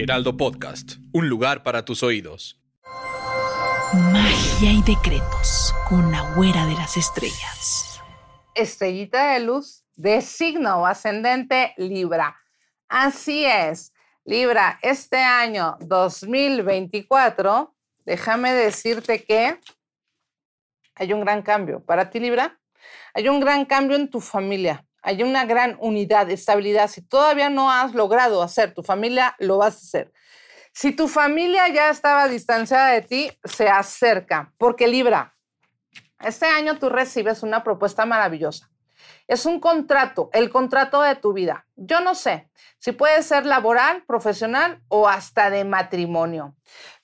Heraldo Podcast, un lugar para tus oídos. Magia y decretos con la güera de las estrellas. Estrellita de luz de signo ascendente Libra. Así es, Libra, este año 2024, déjame decirte que hay un gran cambio. Para ti, Libra, hay un gran cambio en tu familia. Hay una gran unidad, estabilidad. Si todavía no has logrado hacer tu familia, lo vas a hacer. Si tu familia ya estaba distanciada de ti, se acerca. Porque Libra, este año tú recibes una propuesta maravillosa. Es un contrato, el contrato de tu vida. Yo no sé si puede ser laboral, profesional o hasta de matrimonio.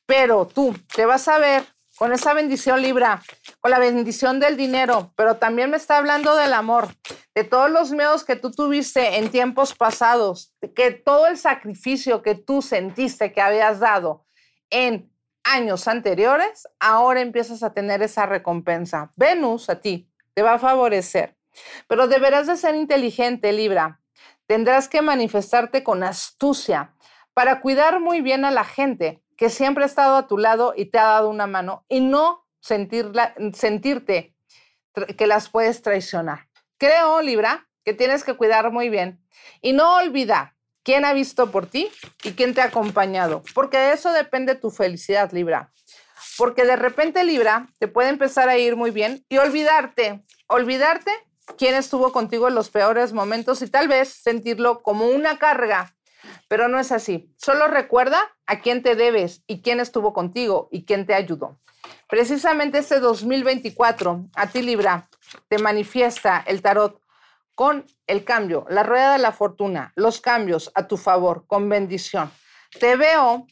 Pero tú te vas a ver con esa bendición Libra, con la bendición del dinero, pero también me está hablando del amor, de todos los miedos que tú tuviste en tiempos pasados, que todo el sacrificio que tú sentiste que habías dado en años anteriores, ahora empiezas a tener esa recompensa. Venus a ti te va a favorecer, pero deberás de ser inteligente, Libra. Tendrás que manifestarte con astucia para cuidar muy bien a la gente que siempre ha estado a tu lado y te ha dado una mano y no sentirla, sentirte que las puedes traicionar. Creo, Libra, que tienes que cuidar muy bien y no olvidar quién ha visto por ti y quién te ha acompañado, porque de eso depende tu felicidad, Libra. Porque de repente, Libra, te puede empezar a ir muy bien y olvidarte, olvidarte quién estuvo contigo en los peores momentos y tal vez sentirlo como una carga pero no es así. Solo recuerda a quién te debes y quién estuvo contigo y quién te ayudó. Precisamente este 2024, a ti Libra, te manifiesta el tarot con el cambio, la rueda de la fortuna, los cambios a tu favor, con bendición. Te veo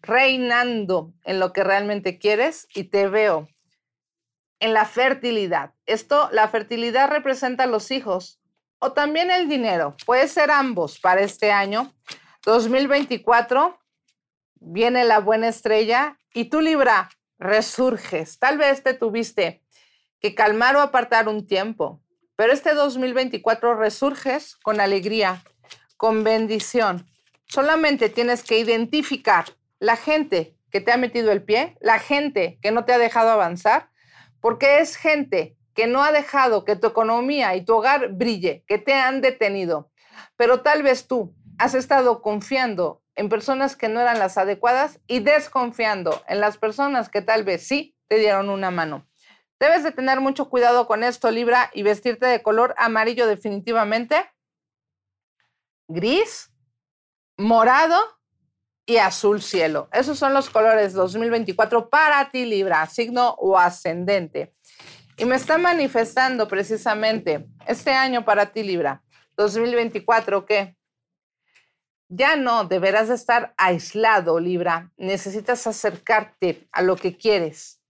reinando en lo que realmente quieres y te veo en la fertilidad. Esto, la fertilidad representa los hijos, o también el dinero. Puede ser ambos para este año. 2024 viene la buena estrella y tú Libra resurges. Tal vez te tuviste que calmar o apartar un tiempo, pero este 2024 resurges con alegría, con bendición. Solamente tienes que identificar la gente que te ha metido el pie, la gente que no te ha dejado avanzar, porque es gente que no ha dejado que tu economía y tu hogar brille, que te han detenido. Pero tal vez tú has estado confiando en personas que no eran las adecuadas y desconfiando en las personas que tal vez sí te dieron una mano. Debes de tener mucho cuidado con esto, Libra, y vestirte de color amarillo definitivamente, gris, morado y azul cielo. Esos son los colores 2024 para ti, Libra, signo o ascendente. Y me está manifestando precisamente este año para ti, Libra, 2024, que ya no deberás de estar aislado, Libra. Necesitas acercarte a lo que quieres,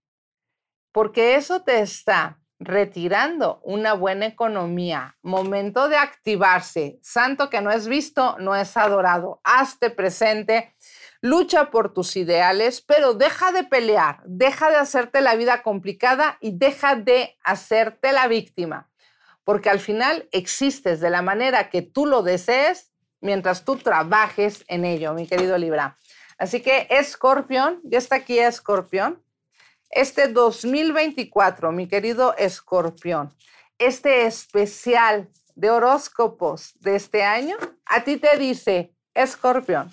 porque eso te está retirando una buena economía. Momento de activarse. Santo que no es visto, no es adorado. Hazte presente lucha por tus ideales, pero deja de pelear, deja de hacerte la vida complicada y deja de hacerte la víctima, porque al final existes de la manera que tú lo desees mientras tú trabajes en ello, mi querido Libra. Así que Escorpión, ya está aquí Escorpión. Este 2024, mi querido Escorpión, este especial de horóscopos de este año, a ti te dice, Escorpión,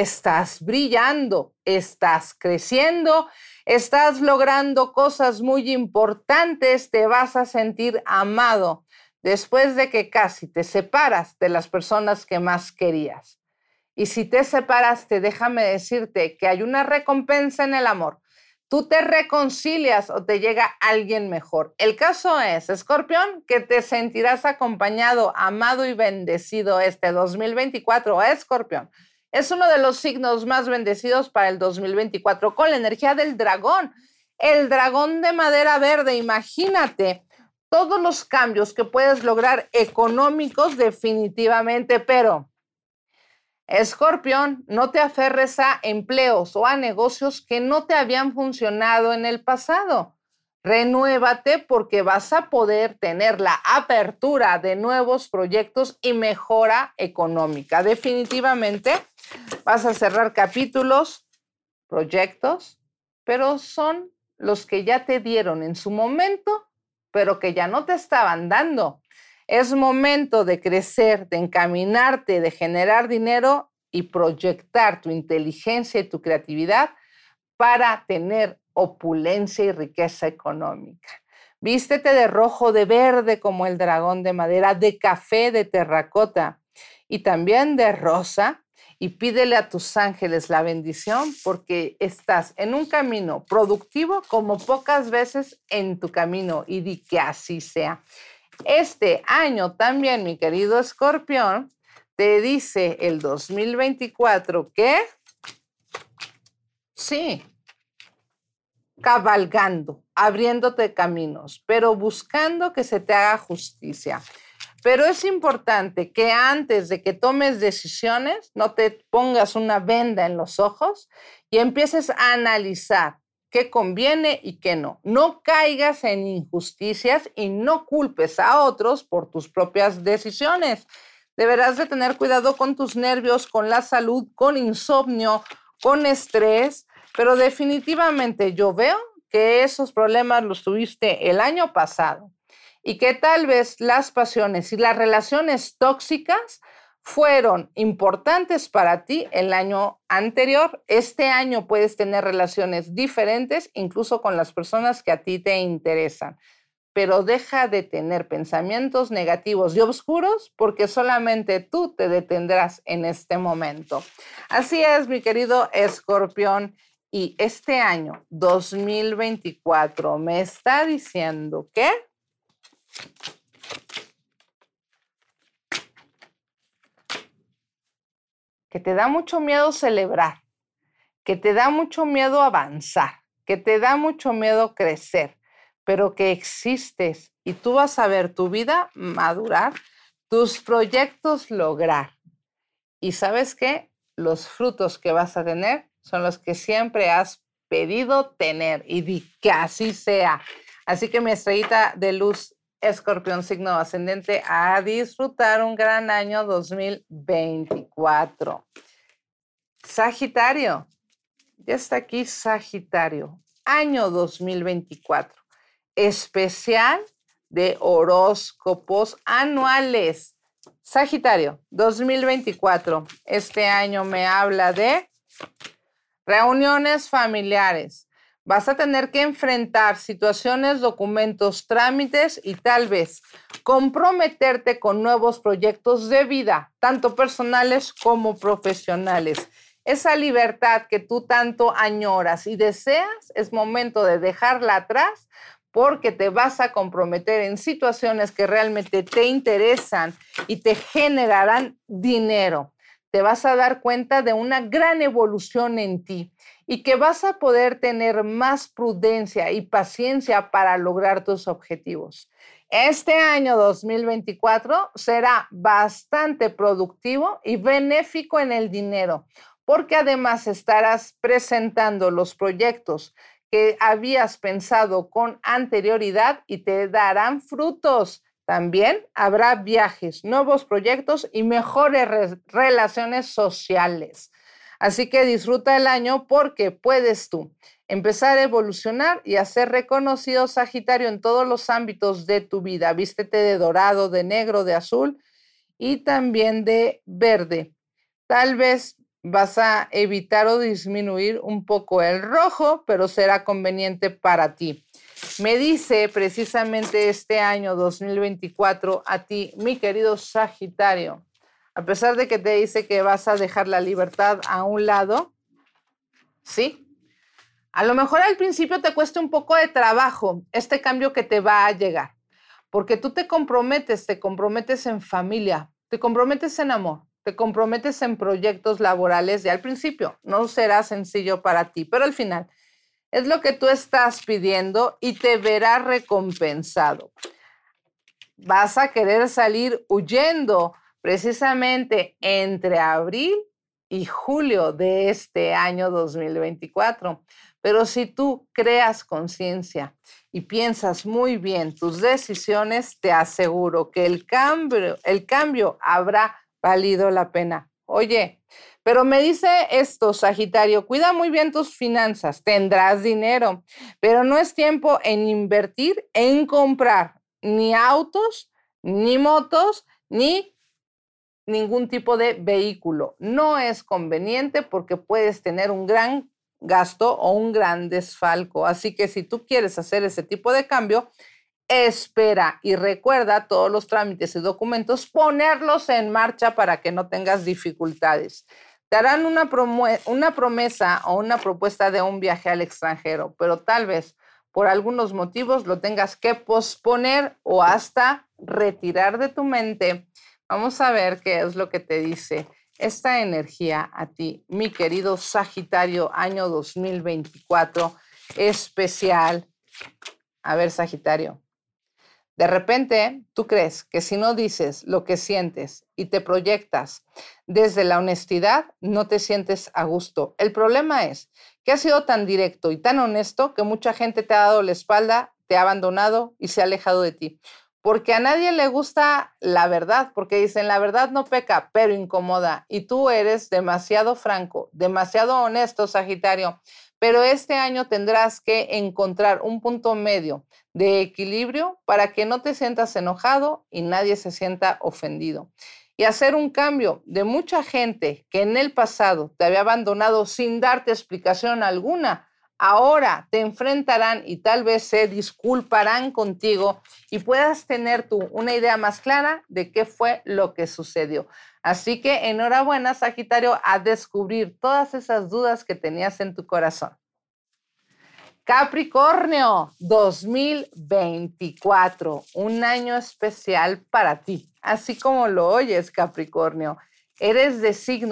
estás brillando, estás creciendo, estás logrando cosas muy importantes, te vas a sentir amado después de que casi te separas de las personas que más querías. Y si te separaste, déjame decirte que hay una recompensa en el amor. tú te reconcilias o te llega alguien mejor. El caso es, Escorpión, que te sentirás acompañado, amado y bendecido este 2024. Escorpión, es uno de los signos más bendecidos para el 2024 con la energía del dragón. El dragón de madera verde, imagínate todos los cambios que puedes lograr económicos definitivamente, pero Escorpión, no te aferres a empleos o a negocios que no te habían funcionado en el pasado. Renuévate porque vas a poder tener la apertura de nuevos proyectos y mejora económica. Definitivamente vas a cerrar capítulos, proyectos, pero son los que ya te dieron en su momento, pero que ya no te estaban dando. Es momento de crecer, de encaminarte, de generar dinero y proyectar tu inteligencia y tu creatividad para tener opulencia y riqueza económica. Vístete de rojo, de verde como el dragón de madera, de café, de terracota y también de rosa y pídele a tus ángeles la bendición porque estás en un camino productivo como pocas veces en tu camino y di que así sea. Este año también, mi querido escorpión, te dice el 2024 que sí, cabalgando, abriéndote caminos, pero buscando que se te haga justicia. Pero es importante que antes de que tomes decisiones, no te pongas una venda en los ojos y empieces a analizar qué conviene y qué no. No caigas en injusticias y no culpes a otros por tus propias decisiones. Deberás de tener cuidado con tus nervios, con la salud, con insomnio, con estrés, pero definitivamente yo veo que esos problemas los tuviste el año pasado y que tal vez las pasiones y las relaciones tóxicas fueron importantes para ti el año anterior. Este año puedes tener relaciones diferentes, incluso con las personas que a ti te interesan. Pero deja de tener pensamientos negativos y oscuros porque solamente tú te detendrás en este momento. Así es, mi querido escorpión. Y este año 2024 me está diciendo que que te da mucho miedo celebrar, que te da mucho miedo avanzar, que te da mucho miedo crecer, pero que existes y tú vas a ver tu vida madurar, tus proyectos lograr. Y sabes qué? Los frutos que vas a tener son los que siempre has pedido tener y di que así sea. Así que mi estrellita de luz escorpión signo ascendente a disfrutar un gran año 2024. Sagitario, ya está aquí Sagitario, año 2024, especial de horóscopos anuales. Sagitario, 2024, este año me habla de reuniones familiares, vas a tener que enfrentar situaciones, documentos, trámites y tal vez comprometerte con nuevos proyectos de vida, tanto personales como profesionales. Esa libertad que tú tanto añoras y deseas es momento de dejarla atrás porque te vas a comprometer en situaciones que realmente te interesan y te generarán dinero. Te vas a dar cuenta de una gran evolución en ti y que vas a poder tener más prudencia y paciencia para lograr tus objetivos. Este año 2024 será bastante productivo y benéfico en el dinero, porque además estarás presentando los proyectos que habías pensado con anterioridad y te darán frutos. También habrá viajes, nuevos proyectos y mejores relaciones sociales. Así que disfruta el año porque puedes tú empezar a evolucionar y a ser reconocido Sagitario en todos los ámbitos de tu vida. Vístete de dorado, de negro, de azul y también de verde. Tal vez vas a evitar o disminuir un poco el rojo, pero será conveniente para ti. Me dice precisamente este año 2024 a ti, mi querido Sagitario, a pesar de que te dice que vas a dejar la libertad a un lado, ¿sí? A lo mejor al principio te cuesta un poco de trabajo este cambio que te va a llegar, porque tú te comprometes, te comprometes en familia, te comprometes en amor, te comprometes en proyectos laborales y al principio no será sencillo para ti, pero al final es lo que tú estás pidiendo y te verá recompensado. Vas a querer salir huyendo precisamente entre abril y julio de este año 2024. Pero si tú creas conciencia y piensas muy bien tus decisiones, te aseguro que el cambio, el cambio habrá valido la pena. Oye, pero me dice esto, Sagitario, cuida muy bien tus finanzas, tendrás dinero, pero no es tiempo en invertir en comprar ni autos, ni motos, ni ningún tipo de vehículo. No es conveniente porque puedes tener un gran gasto o un gran desfalco. Así que si tú quieres hacer ese tipo de cambio, espera y recuerda todos los trámites y documentos, ponerlos en marcha para que no tengas dificultades. Te harán una, una promesa o una propuesta de un viaje al extranjero, pero tal vez por algunos motivos lo tengas que posponer o hasta retirar de tu mente. Vamos a ver qué es lo que te dice esta energía a ti, mi querido Sagitario, año 2024, especial. A ver, Sagitario, de repente, tú crees que si no dices lo que sientes y te proyectas desde la honestidad, no te sientes a gusto. El problema es que has sido tan directo y tan honesto que mucha gente te ha dado la espalda, te ha abandonado y se ha alejado de ti. Porque a nadie le gusta la verdad, porque dicen la verdad no peca, pero incomoda. Y tú eres demasiado franco, demasiado honesto, Sagitario. Pero este año tendrás que encontrar un punto medio de equilibrio para que no te sientas enojado y nadie se sienta ofendido. Y hacer un cambio de mucha gente que en el pasado te había abandonado sin darte explicación alguna, ahora te enfrentarán y tal vez se disculparán contigo y puedas tener tú una idea más clara de qué fue lo que sucedió. Así que enhorabuena, Sagitario, a descubrir todas esas dudas que tenías en tu corazón. Capricornio 2024, un año especial para ti, así como lo oyes, Capricornio. Eres de signo.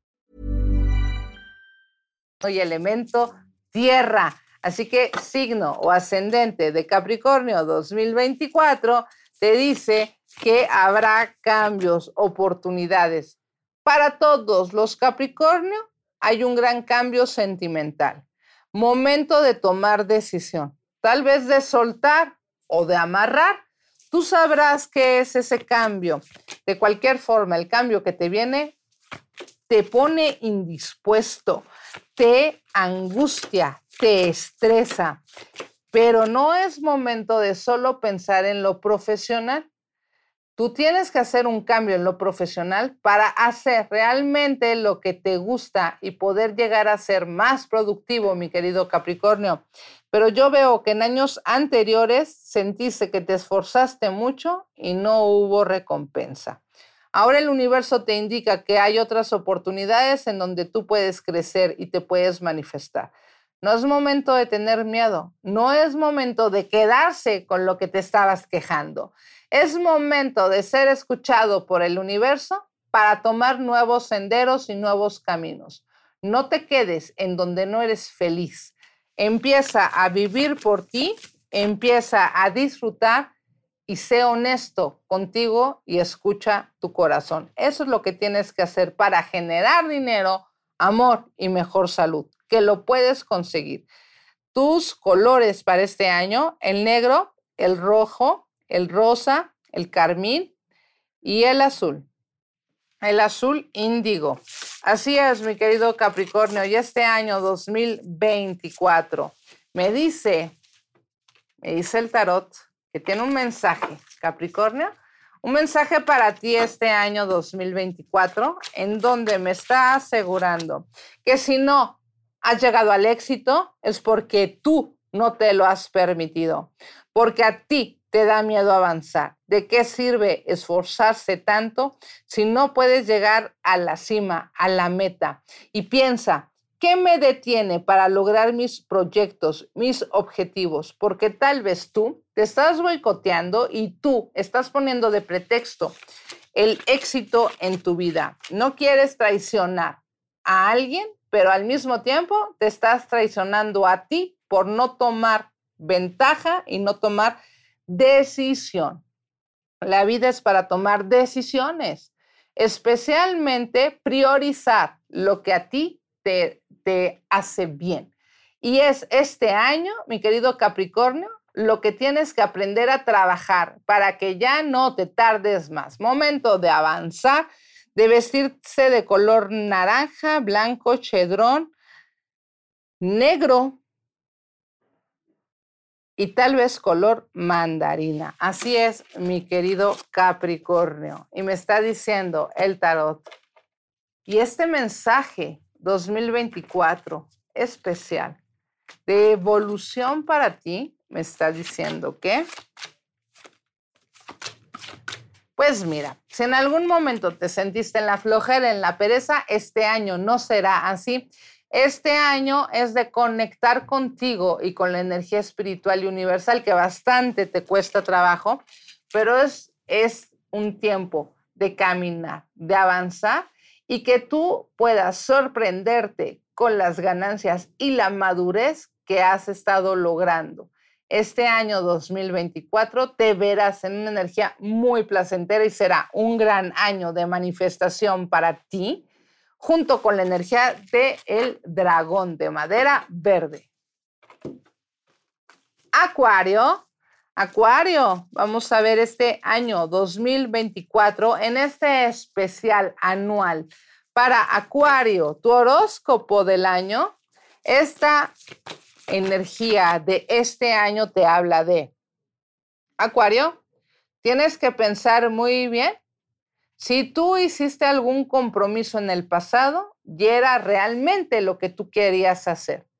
Y elemento tierra. Así que signo o ascendente de Capricornio 2024 te dice que habrá cambios, oportunidades Para todos los Capricornio hay un gran cambio sentimental. Momento de tomar decisión, tal vez de soltar o de amarrar. Tú sabrás qué es ese cambio. De cualquier forma, el cambio que te viene te pone indispuesto, te angustia, te estresa, pero no es momento de solo pensar en lo profesional, Tú tienes que hacer un cambio en lo profesional para hacer realmente lo que te gusta y poder llegar a ser más productivo, mi querido Capricornio. Pero yo veo que en años anteriores sentiste que te esforzaste mucho y no hubo recompensa. Ahora el universo te indica que hay otras oportunidades en donde tú puedes crecer y te puedes manifestar. No es momento de tener miedo, no es momento de quedarse con lo que te estabas quejando. Es momento de ser escuchado por el universo para tomar nuevos senderos y nuevos caminos. No te quedes en donde no eres feliz. Empieza a vivir por ti, empieza a disfrutar y sé honesto contigo y escucha tu corazón. Eso es lo que tienes que hacer para generar dinero, amor y mejor salud, que lo puedes conseguir. Tus colores para este año, el negro, el rojo, el rosa, el carmín y el azul. el azul índigo. Así es, mi querido Capricornio, y este año 2024 me dice, me dice el tarot que tiene un mensaje, Capricornio, un mensaje para ti este año 2024, en donde me está asegurando que si no has llegado al éxito es porque tú no te lo has permitido, porque a ti te da miedo avanzar. ¿De qué sirve esforzarse tanto si no puedes llegar a la cima, a la meta? Y piensa, ¿qué me detiene para lograr mis proyectos, mis objetivos? Porque tal vez tú te estás boicoteando y tú estás poniendo de pretexto el éxito en tu vida. No quieres traicionar a alguien, pero al mismo tiempo te estás traicionando a ti por no tomar ventaja y no tomar decisión. La vida es para tomar decisiones, especialmente priorizar lo que a ti te, hace bien. Y es este año, mi querido Capricornio, lo que tienes que aprender a trabajar para que ya no te tardes más. Momento de avanzar, de vestirse de color naranja, blanco, chedrón, negro, y tal vez color mandarina. Así es, mi querido Capricornio. Y me está diciendo el tarot. Y este mensaje 2024 especial de evolución para ti me está diciendo que, pues mira, si en algún momento te sentiste en la flojera, en la pereza, este año no será así. Este año es de conectar contigo y con la energía espiritual y universal, que bastante te cuesta trabajo, pero es, es un tiempo de caminar, de avanzar y que tú puedas sorprenderte con las ganancias y la madurez que has estado logrando. Este año 2024 te verás en una energía muy placentera y será un gran año de manifestación para ti junto con la energía del el dragón de madera verde. Acuario, Acuario, vamos a ver este año 2024 en este especial anual para Acuario, tu horóscopo del año. Esta energía de este año te habla de Acuario. Tienes que pensar muy bien si tú hiciste algún compromiso en el pasado y era realmente lo que tú querías hacer.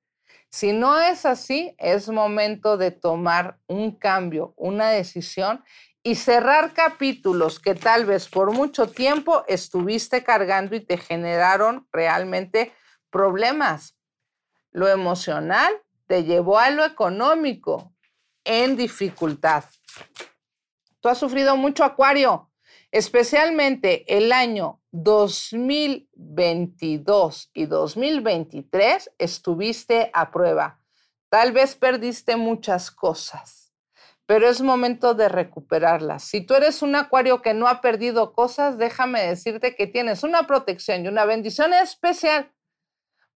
Si no es así, es momento de tomar un cambio, una decisión y cerrar capítulos que tal vez por mucho tiempo estuviste cargando y te generaron realmente problemas. Lo emocional te llevó a lo económico en dificultad. Tú has sufrido mucho, Acuario especialmente el año 2022 y 2023 estuviste a prueba. Tal vez perdiste muchas cosas, pero es momento de recuperarlas. Si tú eres un acuario que no ha perdido cosas, déjame decirte que tienes una protección y una bendición especial,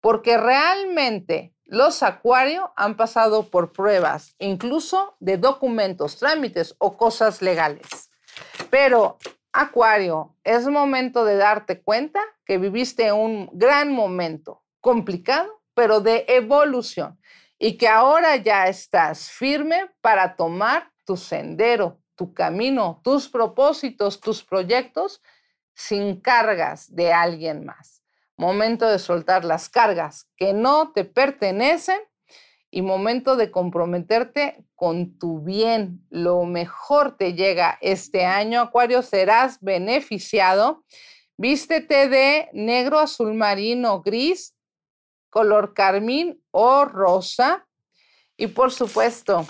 porque realmente los acuarios han pasado por pruebas, incluso de documentos, trámites o cosas legales. Pero Acuario, es momento de darte cuenta que viviste un gran momento, complicado, pero de evolución, y que ahora ya estás firme para tomar tu sendero, tu camino, tus propósitos, tus proyectos sin cargas de alguien más. Momento de soltar las cargas que no te pertenecen y momento de comprometerte con tu bien. Lo mejor te llega este año, Acuario, serás beneficiado. Vístete de negro, azul marino, gris, color carmín o rosa. Y por supuesto,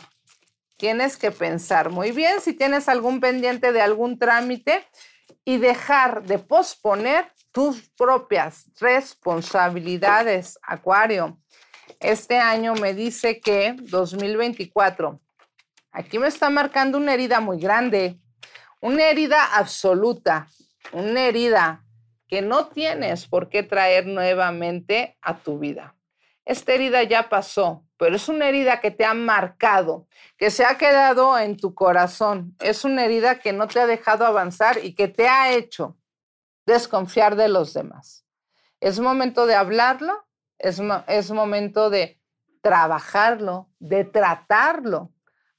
tienes que pensar muy bien si tienes algún pendiente de algún trámite y dejar de posponer tus propias responsabilidades, Acuario. Este año me dice que 2024, aquí me está marcando una herida muy grande, una herida absoluta, una herida que no tienes por qué traer nuevamente a tu vida. Esta herida ya pasó, pero es una herida que te ha marcado, que se ha quedado en tu corazón. Es una herida que no te ha dejado avanzar y que te ha hecho desconfiar de los demás. Es momento de hablarlo, es, es momento de trabajarlo, de tratarlo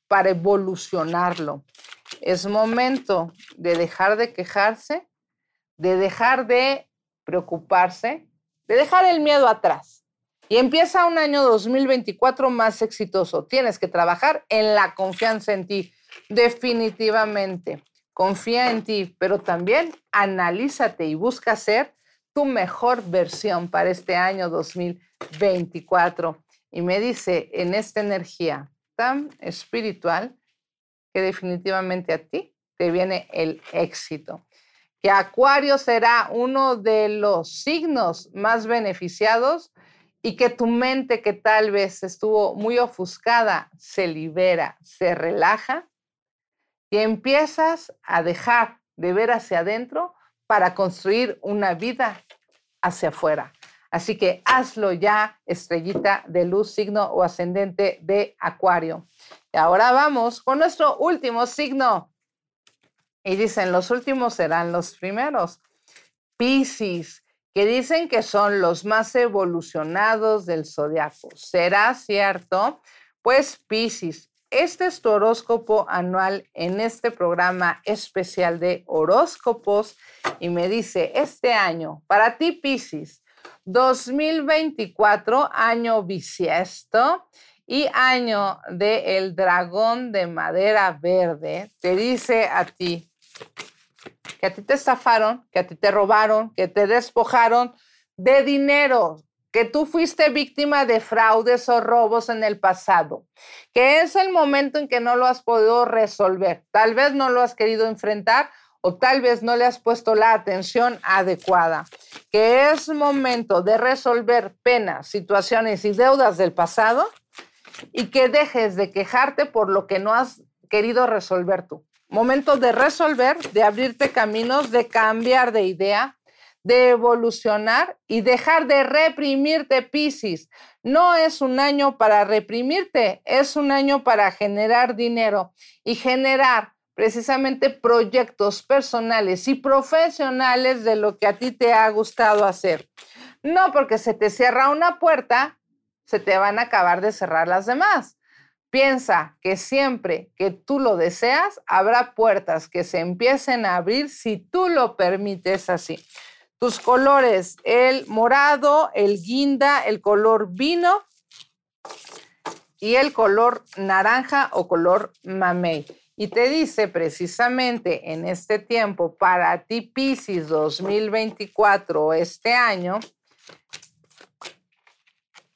para evolucionarlo. Es momento de dejar de quejarse, de dejar de preocuparse, de dejar el miedo atrás. Y empieza un año 2024 más exitoso. Tienes que trabajar en la confianza en ti, definitivamente. Confía en ti, pero también analízate y busca ser tu mejor versión para este año 2024. Y me dice en esta energía tan espiritual que definitivamente a ti te viene el éxito. Que Acuario será uno de los signos más beneficiados y que tu mente que tal vez estuvo muy ofuscada se libera, se relaja y empiezas a dejar de ver hacia adentro para construir una vida hacia afuera. Así que hazlo ya, estrellita de luz, signo o ascendente de Acuario. Y ahora vamos con nuestro último signo. Y dicen, los últimos serán los primeros. Piscis, que dicen que son los más evolucionados del zodiaco. ¿Será cierto? Pues Piscis, este es tu horóscopo anual en este programa especial de horóscopos y me dice, este año, para ti Piscis, 2024, año bisiesto y año de el dragón de madera verde, te dice a ti que a ti te estafaron, que a ti te robaron, que te despojaron de dinero, que tú fuiste víctima de fraudes o robos en el pasado, que es el momento en que no lo has podido resolver, tal vez no lo has querido enfrentar o tal vez no le has puesto la atención adecuada, que es momento de resolver penas, situaciones y deudas del pasado y que dejes de quejarte por lo que no has querido resolver tú. Momento de resolver, de abrirte caminos, de cambiar de idea, de evolucionar y dejar de reprimirte, Piscis. No es un año para reprimirte, es un año para generar dinero y generar precisamente proyectos personales y profesionales de lo que a ti te ha gustado hacer. No porque se te cierra una puerta, se te van a acabar de cerrar las demás. Piensa que siempre que tú lo deseas, habrá puertas que se empiecen a abrir si tú lo permites así. Tus colores, el morado, el guinda, el color vino y el color naranja o color mamey. Y te dice precisamente en este tiempo, para ti Pisces 2024, este año,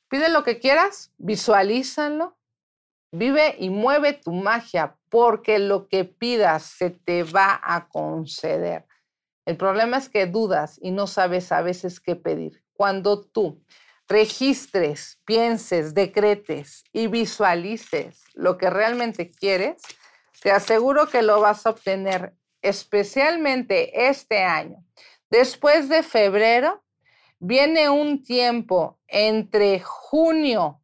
pide lo que quieras, visualízalo, vive y mueve tu magia, porque lo que pidas se te va a conceder. El problema es que dudas y no sabes a veces qué pedir. Cuando tú registres, pienses, decretes y visualices lo que realmente quieres, te aseguro que lo vas a obtener especialmente este año. Después de febrero, viene un tiempo entre junio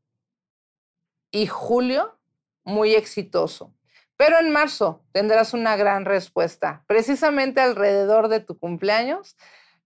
y julio muy exitoso. Pero en marzo tendrás una gran respuesta. Precisamente alrededor de tu cumpleaños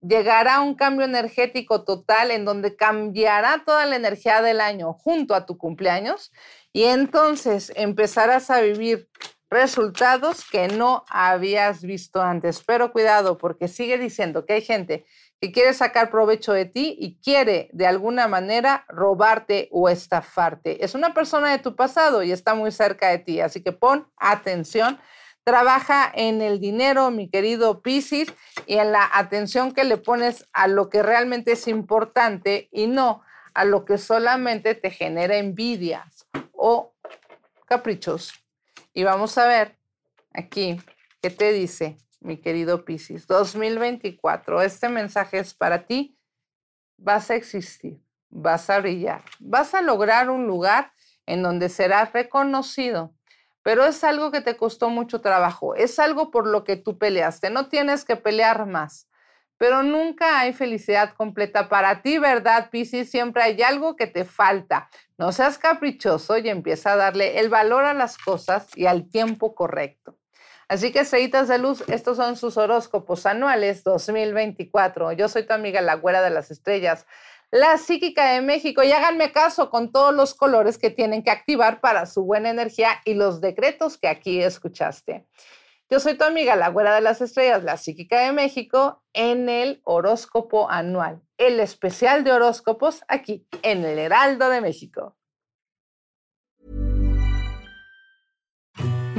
llegará un cambio energético total en donde cambiará toda la energía del año junto a tu cumpleaños y entonces empezarás a vivir resultados que no habías visto antes. Pero cuidado, porque sigue diciendo que hay gente que quiere sacar provecho de ti y quiere de alguna manera robarte o estafarte. Es una persona de tu pasado y está muy cerca de ti, así que pon atención. Trabaja en el dinero, mi querido Piscis, y en la atención que le pones a lo que realmente es importante y no a lo que solamente te genera envidias o caprichos. Y vamos a ver aquí qué te dice, mi querido Piscis. 2024, este mensaje es para ti. Vas a existir, vas a brillar, vas a lograr un lugar en donde serás reconocido, pero es algo que te costó mucho trabajo, es algo por lo que tú peleaste, no tienes que pelear más pero nunca hay felicidad completa para ti, ¿verdad, Piscis? Siempre hay algo que te falta. No seas caprichoso y empieza a darle el valor a las cosas y al tiempo correcto. Así que, estrellitas de luz, estos son sus horóscopos anuales 2024. Yo soy tu amiga la güera de las estrellas, la psíquica de México. Y háganme caso con todos los colores que tienen que activar para su buena energía y los decretos que aquí escuchaste. Yo soy tu amiga, la güera de las estrellas, la psíquica de México, en el horóscopo anual, el especial de horóscopos aquí, en el Heraldo de México.